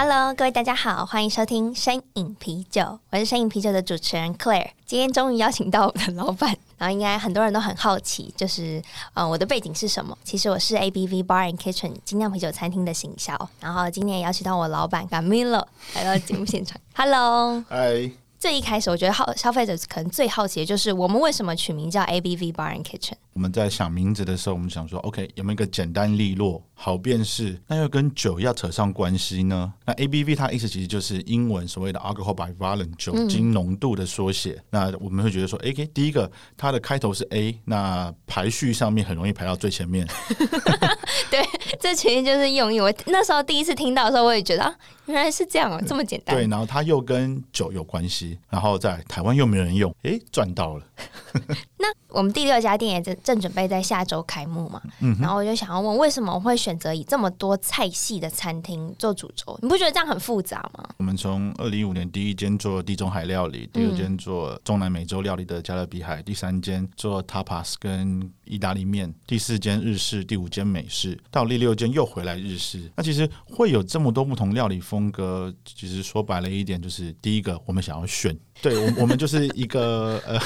Hello，各位大家好，欢迎收听深饮啤酒，我是深饮啤酒的主持人 Claire。今天终于邀请到我的老板，然后应该很多人都很好奇，就是呃我的背景是什么？其实我是 ABV Bar and Kitchen 精酿啤酒餐厅的行销，然后今天也邀请到我老板 Gamilo 来到节目现场。Hello，嗨。最一开始，我觉得好消费者可能最好奇的就是我们为什么取名叫 ABV Bar and Kitchen。我们在想名字的时候，我们想说，OK，有没有一个简单利落、好辨识？那又跟酒要扯上关系呢？那 ABV 它意思其实就是英文所谓的 Alcohol by Volume 酒精浓度的缩写。嗯、那我们会觉得说，OK，第一个它的开头是 A，那排序上面很容易排到最前面。对，这其实就是用意。我那时候第一次听到的时候，我也觉得啊，原来是这样哦，这么简单。对，然后它又跟酒有关系，然后在台湾又没有人用，哎，赚到了。那我们第六家店也正正准备在下周开幕嘛，嗯，然后我就想要问，为什么我会选择以这么多菜系的餐厅做主轴？你不觉得这样很复杂吗？我们从二零一五年第一间做地中海料理，第二间做中南美洲料理的加勒比海，第三间做 tapas 跟意大利面，第四间日式，第五间美式，到第六间又回来日式。那其实会有这么多不同料理风格，其实说白了一点，就是第一个我们想要炫。对，我我们就是一个 呃，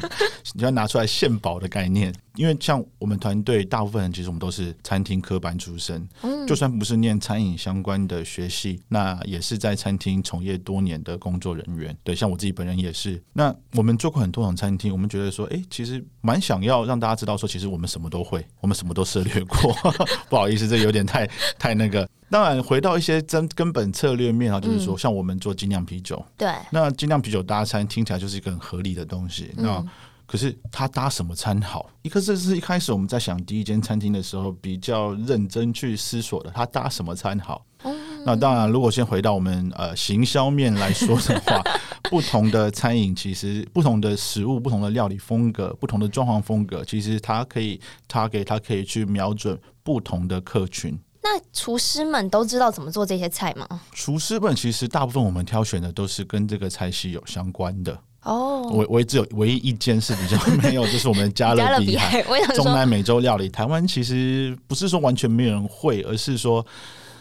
你要拿出来献宝的概念，因为像我们团队大部分人，其实我们都是餐厅科班出身，嗯，就算不是念餐饮相关的学系，那也是在餐厅从业多年的工作人员。对，像我自己本人也是。那我们做过很多种餐厅，我们觉得说，哎，其实蛮想要让大家知道说，其实我们什么都会，我们什么都涉略过。不好意思，这有点太太那个。当然，回到一些真根本策略面啊，就是说，像我们做精酿啤酒，嗯、对，那精酿啤酒搭餐听起来就是一个很合理的东西。嗯、那可是它搭什么餐好？一个这是一开始我们在想第一间餐厅的时候比较认真去思索的，它搭什么餐好？嗯、那当然，如果先回到我们呃行销面来说的话，不同的餐饮其实不同的食物、不同的料理风格、不同的装潢风格，其实它可以 target，它可以去瞄准不同的客群。那厨师们都知道怎么做这些菜吗？厨师们其实大部分我们挑选的都是跟这个菜系有相关的哦。我我也只有唯一一间是比较没有，就是我们加勒 比海中南美洲料理。台湾其实不是说完全没有人会，而是说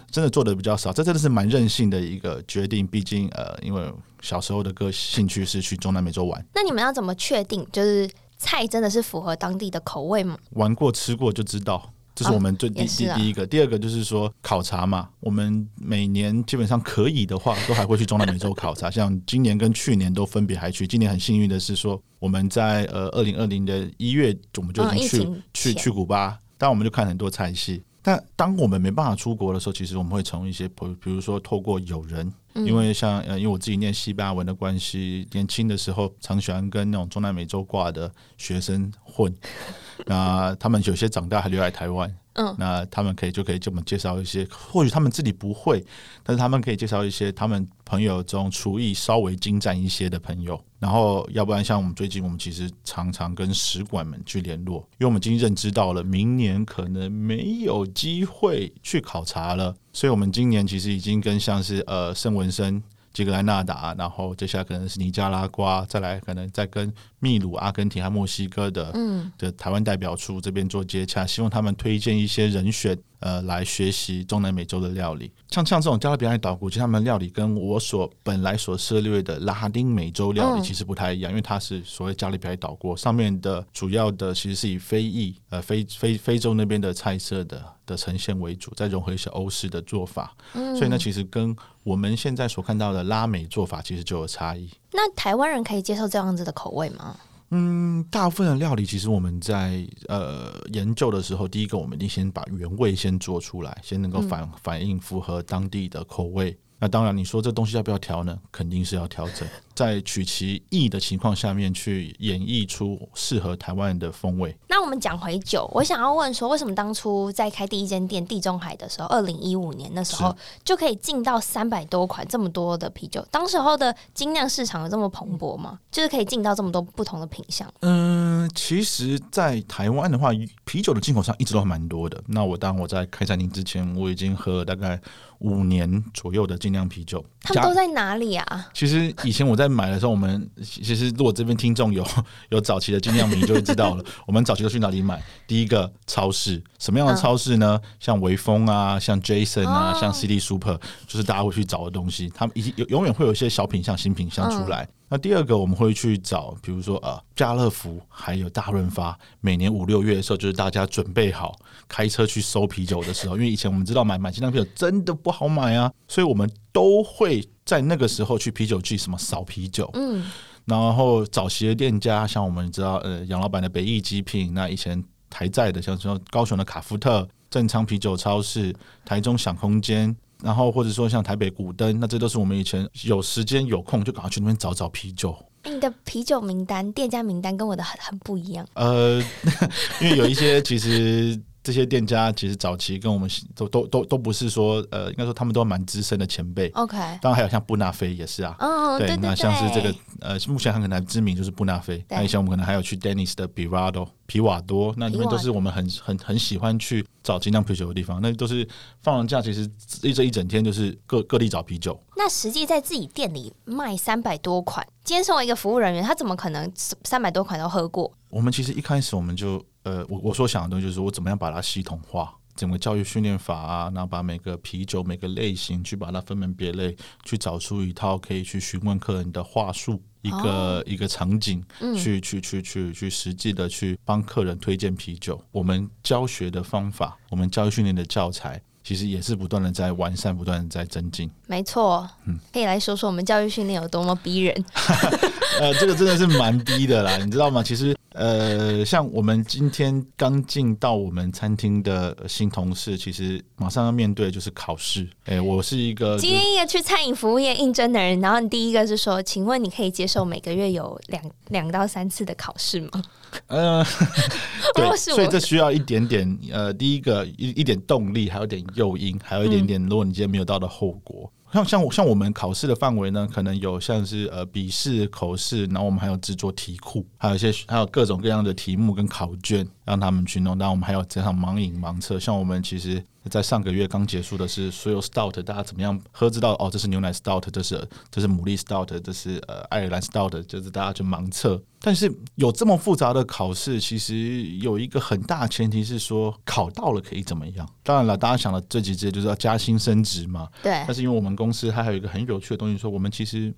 真的做的比较少。这真的是蛮任性的一个决定。毕竟呃，因为小时候的个兴趣是去中南美洲玩。那你们要怎么确定就是菜真的是符合当地的口味吗？玩过吃过就知道。这是我们最第第第一个，第二个就是说考察嘛。我们每年基本上可以的话，都还会去中南美洲考察。像今年跟去年都分别还去。今年很幸运的是说，我们在呃二零二零的一月，我们就已经去去去古巴，当然我们就看很多菜系。但当我们没办法出国的时候，其实我们会从一些，比比如说透过友人，因为像呃，因为我自己念西班牙文的关系，年轻的时候常喜欢跟那种中南美洲挂的学生混。那他们有些长大还留在台湾，嗯，那他们可以就可以给我们介绍一些，或许他们自己不会，但是他们可以介绍一些他们朋友中厨艺稍微精湛一些的朋友。然后，要不然像我们最近，我们其实常常跟使馆们去联络，因为我们已经认知到了明年可能没有机会去考察了，所以我们今年其实已经跟像是呃申文生。杰格兰纳达，然后接下来可能是尼加拉瓜，再来可能再跟秘鲁、阿根廷和墨西哥的嗯的台湾代表处这边做接洽，希望他们推荐一些人选。呃，来学习中南美洲的料理，像像这种加勒比海岛国，其实他们料理跟我所本来所涉猎的拉丁美洲料理其实不太一样，嗯、因为它是所谓加勒比海岛国上面的主要的其实是以非裔呃非非非洲那边的菜色的的呈现为主，再融合一些欧式的做法，嗯、所以呢，其实跟我们现在所看到的拉美做法其实就有差异。那台湾人可以接受这样子的口味吗？嗯，大部分的料理其实我们在呃研究的时候，第一个我们一定先把原味先做出来，先能够反、嗯、反映符合当地的口味。那当然，你说这东西要不要调呢？肯定是要调整，在取其意的情况下面去演绎出适合台湾人的风味。那我们讲回酒，我想要问说，为什么当初在开第一间店地中海的时候，二零一五年那时候就可以进到三百多款这么多的啤酒？当时候的精酿市场有这么蓬勃吗？就是可以进到这么多不同的品相？嗯，其实，在台湾的话，啤酒的进口商一直都蛮多的。那我当我在开餐厅之前，我已经喝了大概。五年左右的精酿啤酒，他们都在哪里啊？其实以前我在买的时候，我们其实如果这边听众有 有早期的精酿迷，就会知道了。我们早期都去哪里买？第一个超市，什么样的超市呢？嗯、像微风啊，像 Jason 啊，哦、像 City Super，就是大家会去找的东西。他们已经永远会有一些小品像、新品像出来。嗯那第二个我们会去找，比如说呃，家乐福还有大润发，每年五六月的时候，就是大家准备好开车去收啤酒的时候，因为以前我们知道买买精酿啤酒真的不好买啊，所以我们都会在那个时候去啤酒季什么扫啤酒，嗯，然后早期的店家像我们知道呃杨老板的北翼极品，那以前台在的像什么高雄的卡夫特、正昌啤酒超市、台中享空间。然后或者说像台北古灯，那这都是我们以前有时间有空就赶快去那边找找啤酒。你的啤酒名单、店家名单跟我的很很不一样。呃，因为有一些其实。这些店家其实早期跟我们都都都都不是说呃，应该说他们都蛮资深的前辈。OK，当然还有像布纳菲也是啊。哦，对，对，对，那像是这个呃，目前很可能知名就是布纳菲。那以前我们可能还有去 Dennis 的 b i r a d o 皮瓦多，那里面都是我们很很很喜欢去找精酿啤酒的地方。那都是放完假，其实一这一整天就是各各地找啤酒。那实际在自己店里卖三百多款，今天身为一个服务人员，他怎么可能三百多款都喝过？我们其实一开始我们就。呃，我我所想的东西就是我怎么样把它系统化，整个教育训练法啊，然后把每个啤酒每个类型去把它分门别类，去找出一套可以去询问客人的话术，一个、哦、一个场景，嗯、去去去去去实际的去帮客人推荐啤酒。我们教学的方法，我们教育训练的教材。其实也是不断的在完善，不断的在增进。没错，嗯，可以来说说我们教育训练有多么逼人。呃，这个真的是蛮逼的啦，你知道吗？其实，呃，像我们今天刚进到我们餐厅的新同事，其实马上要面对的就是考试。哎，我是一个今天一个去餐饮服务业应征的人，然后你第一个是说，请问你可以接受每个月有两两到三次的考试吗？呃，对，所以这需要一点点呃，第一个一一点动力，还有点诱因，还有一点点，如果你今天没有到的后果。像像像我们考试的范围呢，可能有像是呃笔试、口试，然后我们还有制作题库，还有一些还有各种各样的题目跟考卷让他们去弄。然我们还要这样盲饮盲测，像我们其实。在上个月刚结束的是所有 stout，大家怎么样喝知道哦？这是牛奶 stout，这是这是牡蛎 stout，这是呃爱尔兰 stout，就是大家就盲测。但是有这么复杂的考试，其实有一个很大前提是说考到了可以怎么样？当然了，大家想的这几只就是要加薪升职嘛。对。但是因为我们公司它还有一个很有趣的东西，说我们其实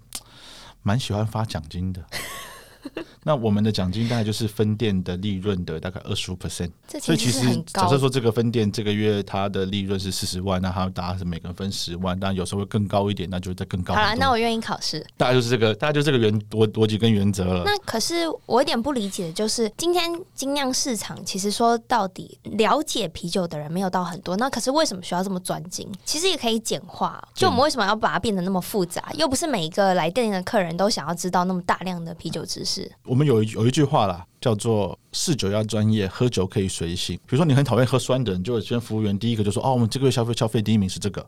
蛮喜欢发奖金的。那我们的奖金大概就是分店的利润的大概二十五 percent，所以其实假设说这个分店这个月它的利润是四十万，那它大概是每个人分十万，当然有时候会更高一点，那就再更高。好了，那我愿意考试。大概就是这个，大概就是这个原逻逻辑跟原则了。那可是我有点不理解的就是，今天精酿市场其实说到底了解啤酒的人没有到很多，那可是为什么需要这么专精？其实也可以简化，就我们为什么要把它变得那么复杂？又不是每一个来店里的客人都想要知道那么大量的啤酒知识。我们有一有一句话啦，叫做试酒要专业，喝酒可以随性。比如说你很讨厌喝酸的，你就先服务员第一个就说：“哦，我们这个月消费消费第一名是这个。”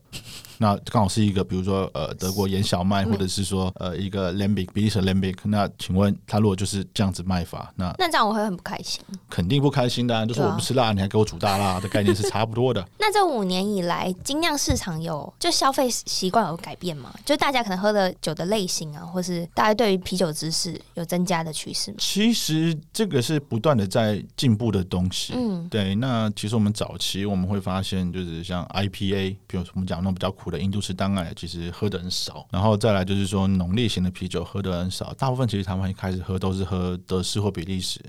那刚好是一个，比如说呃德国盐小麦，或者是说呃一个 Lambic，比利时 Lambic。那请问他如果就是这样子卖法，那那这样我会很不开心。肯定不开心的，就是我不吃辣，你还给我煮大辣的概念是差不多的。那这五年以来，精酿市场有就消费习惯有改变吗？就大家可能喝的酒的类型啊，或是大家对于啤酒知识有增加的趋势吗？其实这个是不断的在进步的东西。嗯，对。那其实我们早期我们会发现，就是像 IPA，比如说我们讲那种比较苦的印度式淡艾，其实喝的很少。然后再来就是说浓烈型的啤酒喝的很少，大部分其实台湾一开始喝都是喝德式或比利时。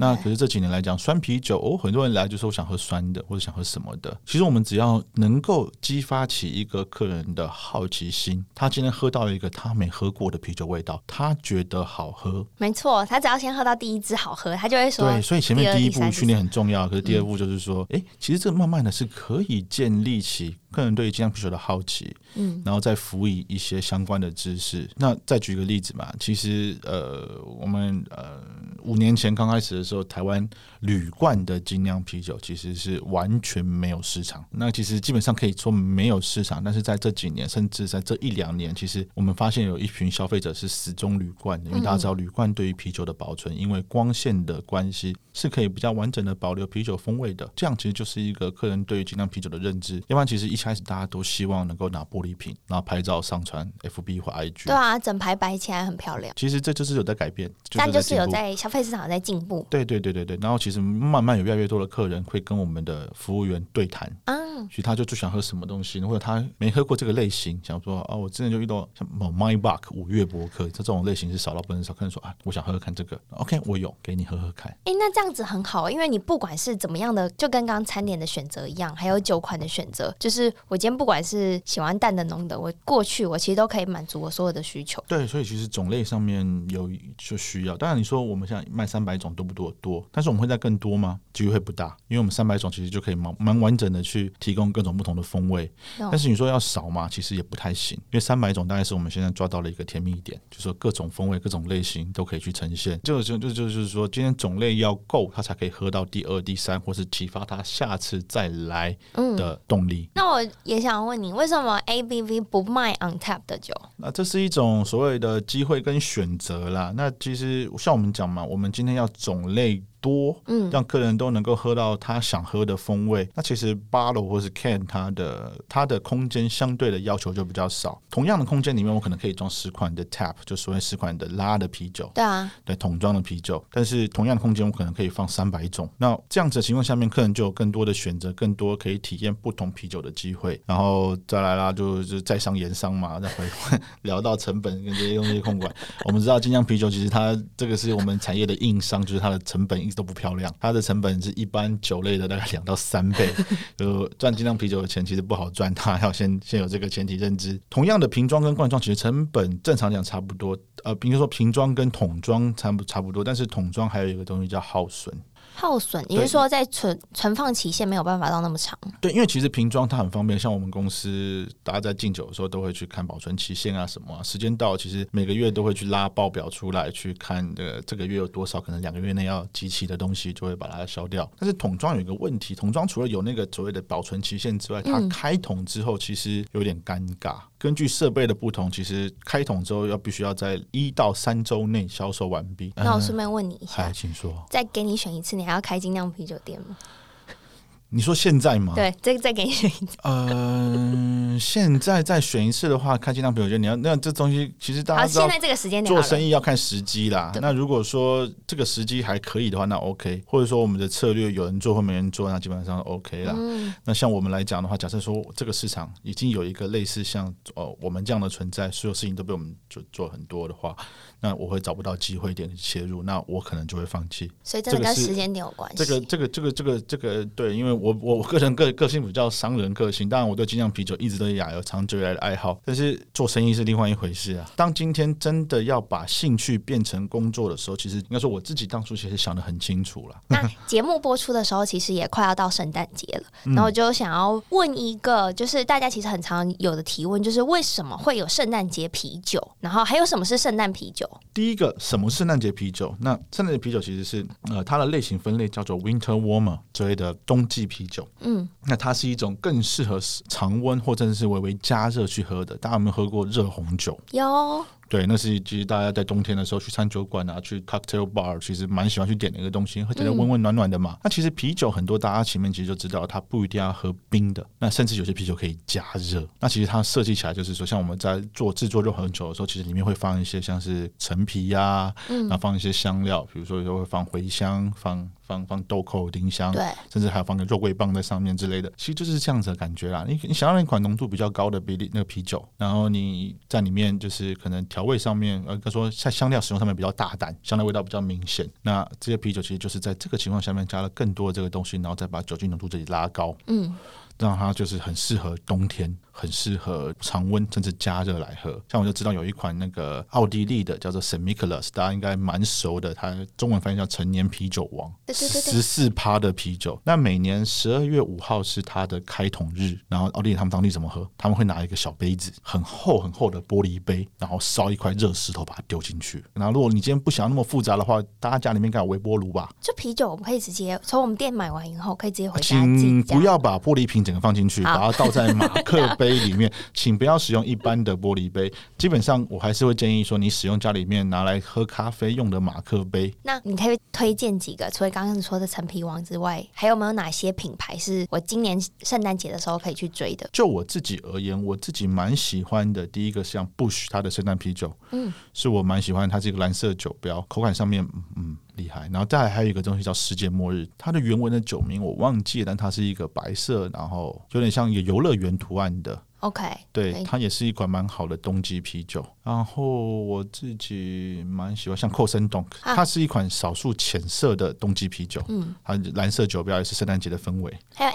那可是这几年来讲，酸啤酒哦，很多人来就说我想喝酸的或者想喝什么的。其实我们只要能够激发起一个客人的好奇心，他今天喝到一个他没喝过的啤酒味道，他觉得好喝，没错，他只要先喝到第一支好喝，他就会说。对，所以前面第一步训练很重要，可是第二步就是说，哎、嗯，其实这慢慢的是可以建立起客人对于精酿啤酒的好奇，嗯，然后再辅以一些相关的知识。那再举个例子嘛，其实呃，我们呃五年前刚开始的时候，台湾铝罐的精酿啤酒其实是完全没有市场。那其实基本上可以说没有市场，但是在这几年，甚至在这一两年，其实我们发现有一群消费者是死忠铝罐的，因为大家知道铝罐对于啤酒的保存，因为光线的关系，是可以比较完整的保留啤酒风味的。这样其实就是一个客人对于精酿啤酒的认知。要不然，其实一开始大家都希望能够拿玻璃瓶，然后拍照上传 FB 或 IG。对啊，整排摆起来很漂亮。其实这就是有在改变，但就是有在消费市场在进步。对对对对对。然后其实慢慢有越来越多的客人会跟我们的服务员对谈。嗯。其实他就最想喝什么东西，或者他没喝过这个类型，想说哦，我之前就遇到像某 Mindbuck 五月博客，这这种类型是少到不能少。客人说啊，我想喝喝看这个，OK，我有给你喝喝看。哎，那这样子很好，因为你不管是怎么样的，就跟刚刚餐点的选择一样，还有酒款的选择，就是我今天不管是喜欢淡的浓的，我过去我其实都可以满足我所有的需求。对，所以其实种类上面有就需要。当然你说我们现在卖三百种多不多？多，但是我们会再更多吗？机会会不大，因为我们三百种其实就可以蛮蛮完整的去提供各种不同的风味。但是你说要少嘛，其实也不太行，因为三百种大概是我们现在抓到了一个甜蜜点，就是说各种风味、各种类型都可以去呈现。就就就就是说，今天种类要够，它才可以喝到第二、第三，或是启发他下次再来的动力。嗯，那我也想问你，为什么 ABV 不卖 on tap 的酒？那这是一种所谓的机会跟选择啦。那其实像我们讲嘛，我们今天要种类。多，嗯，让客人都能够喝到他想喝的风味。那其实 bottle 或是 can 它的它的空间相对的要求就比较少。同样的空间里面，我可能可以装十款的 tap，就所谓十款的拉的啤酒。对啊，对桶装的啤酒。但是同样的空间，我可能可以放三百种。那这样子的情况下面，客人就有更多的选择，更多可以体验不同啤酒的机会。然后再来啦，就是在商言商嘛，再回 聊到成本跟这些东西控管。我们知道精酿啤酒其实它这个是我们产业的硬伤，就是它的成本都不漂亮，它的成本是一般酒类的大概两到三倍。呃赚精酿啤酒的钱其实不好赚，它要先先有这个前提认知。同样的瓶装跟罐装，其实成本正常讲差不多。呃，比如说瓶装跟桶装差不差不多，但是桶装还有一个东西叫耗损。耗损，也就是说在存存放期限没有办法到那么长。对，因为其实瓶装它很方便，像我们公司大家在敬酒的时候都会去看保存期限啊什么啊，时间到其实每个月都会去拉报表出来去看，呃，这个月有多少可能两个月内要集齐的东西就会把它消掉。但是桶装有一个问题，桶装除了有那个所谓的保存期限之外，它开桶之后其实有点尴尬。根据设备的不同，其实开桶之后要必须要在一到三周内销售完毕。那我顺便问你一下，嗯、请说，再给你选一次，你还要开精酿啤酒店吗？你说现在吗？对，再再给你选一次。嗯，现在再选一次的话，开精酿啤酒店，你要那这东西其实大家现在这个时间点做生意要看时机啦。那如果说这个时机还可以的话，那 OK。或者说我们的策略有人做或没人做，那基本上 OK 啦。嗯、那像我们来讲的话，假设说这个市场已经有一个类似像哦我们这样的存在，所有事情都被我们就做很多的话。那我会找不到机会点切入，那我可能就会放弃。所以这个跟时间点有关系。这个这个这个这个这个对，因为我我我个人个个性比较商人个性，当然我对精酿啤酒一直都是亚有长久以来的爱好。但是做生意是另外一回事啊。当今天真的要把兴趣变成工作的时候，其实应该说我自己当初其实想的很清楚了。那节目播出的时候，其实也快要到圣诞节了，然后我就想要问一个，就是大家其实很常有的提问，就是为什么会有圣诞节啤酒？然后还有什么是圣诞啤酒？第一个。什么是圣诞节啤酒？那圣诞节啤酒其实是呃，它的类型分类叫做 Winter Warmer 之类的冬季啤酒。嗯，那它是一种更适合常温或者是微微加热去喝的。大家有没有喝过热红酒？有。对，那是其实大家在冬天的时候去餐酒馆啊，去 cocktail bar，其实蛮喜欢去点那个东西，喝起来温温暖暖的嘛。嗯、那其实啤酒很多，大家前面其实就知道，它不一定要喝冰的。那甚至有些啤酒可以加热。那其实它设计起来就是说，像我们在做制作热红酒的时候，其实里面会放一些像是陈皮呀、啊，嗯，然后放一些香料，比如说有时候会放茴香，放。放放豆蔻、丁香，对，甚至还有放个肉桂棒在上面之类的，其实就是这样子的感觉啦。你你想要一款浓度比较高的比例那个啤酒，然后你在里面就是可能调味上面，呃，说在香料使用上面比较大胆，香料味道比较明显。那这些啤酒其实就是在这个情况下面加了更多的这个东西，然后再把酒精浓度这里拉高，嗯，让它就是很适合冬天。很适合常温甚至加热来喝。像我就知道有一款那个奥地利的叫做 Saint Nicholas，大家应该蛮熟的，它中文翻译叫成年啤酒王，十四趴的啤酒。那每年十二月五号是它的开桶日，然后奥地利他们当地怎么喝？他们会拿一个小杯子，很厚很厚的玻璃杯，然后烧一块热石头把它丢进去。然后如果你今天不想要那么复杂的话，大家家里面应该有微波炉吧？这啤酒我们可以直接从我们店买完以后可以直接回家。请不要把玻璃瓶整个放进去，把它倒在马克杯里面。请不要使用一般的玻璃杯。基本上我还是会建议说，你使用家里面拿来喝咖啡用的马克杯。那你可以推荐几个？除了刚刚说的陈皮王之外，还有没有哪些品牌是我今年圣诞节的时候可以去追的？就我自己而言，我自己蛮喜欢的。第一个像 Busch 它的圣诞啤酒，嗯，是我蛮喜欢。它是一个蓝色酒标，口感上面，嗯。厉害，然后再来还有一个东西叫世界末日，它的原文的酒名我忘记了，但它是一个白色，然后有点像一个游乐园图案的。OK，对，它也是一款蛮好的冬季啤酒。然后我自己蛮喜欢像寇森冻，它是一款少数浅色的冬季啤酒。嗯，它蓝色酒标也是圣诞节的氛围。还有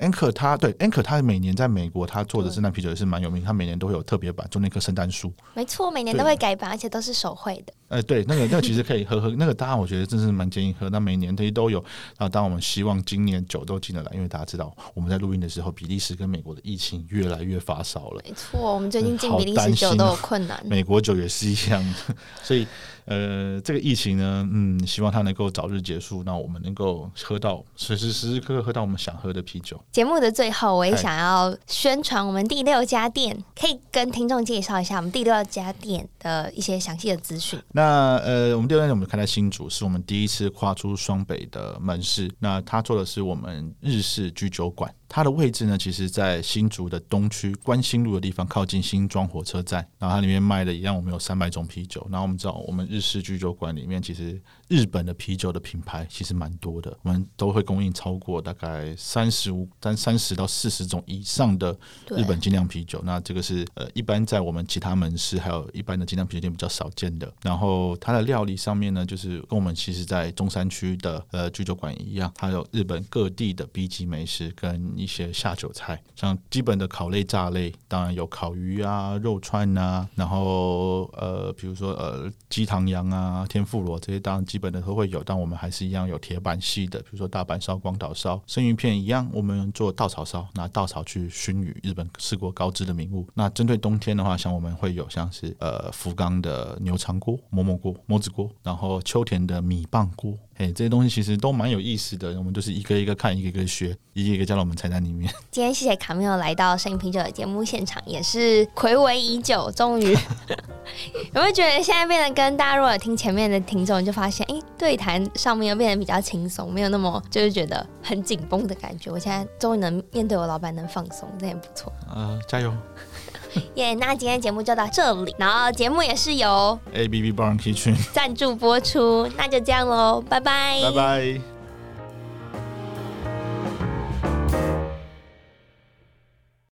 Anchor，Anchor 它对 Anchor 它每年在美国它做的圣诞啤酒也是蛮有名，它每年都会有特别版，就那棵圣诞树。没错，每年都会改版，而且都是手绘的。哎，对，那个那个其实可以喝喝，那个当然我觉得真是蛮建议喝。那每年这些都有，然后当然我们希望今年酒都进得来，因为大家知道我们在录音的时候，比利时跟美国的疫情越来越发烧了。没错，我们最近进比利时酒都有困难，美国酒也是一样的，所以。呃，这个疫情呢，嗯，希望它能够早日结束，那我们能够喝到随时时时刻刻喝到我们想喝的啤酒。节目的最后，我也想要宣传我们第六家店，可以跟听众介绍一下我们第六家店的一些详细的资讯。那呃，我们第六家店我们开在新竹，是我们第一次跨出双北的门市。那它做的是我们日式居酒馆。它的位置呢，其实，在新竹的东区关心路的地方，靠近新庄火车站。然后它里面卖的一样，我们有三百种啤酒。然后我们知道，我们日式居酒馆里面，其实日本的啤酒的品牌其实蛮多的。我们都会供应超过大概三十五、三三十到四十种以上的日本精酿啤酒。那这个是呃，一般在我们其他门市还有一般的精酿啤酒店比较少见的。然后它的料理上面呢，就是跟我们其实，在中山区的呃居酒馆一样，还有日本各地的 B 级美食跟。一些下酒菜，像基本的烤类、炸类，当然有烤鱼啊、肉串啊，然后呃，比如说呃，鸡唐羊啊、天妇罗这些，当然基本的都会有。但我们还是一样有铁板系的，比如说大阪烧、广岛烧、生鱼片一样，我们做稻草烧，拿稻草去熏鱼，日本吃过高知的名物。那针对冬天的话，像我们会有像是呃福冈的牛肠锅、馍馍锅、馍子锅，然后秋田的米棒锅。哎，这些东西其实都蛮有意思的，我们就是一个一个看，一个一个学，一个一个加到我们菜单里面。今天谢谢卡米尔来到声饮啤酒的节目现场，也是暌违已久，终于 有没有觉得现在变得跟大家如果听前面的听众就发现，哎，对谈上面又变得比较轻松，没有那么就是觉得很紧绷的感觉。我现在终于能面对我老板，能放松，这也不错。呃，加油！耶，yeah, 那今天节目就到这里，然后节目也是由 ABB Bar and Kitchen 赞助播出，那就这样喽，拜拜，拜拜。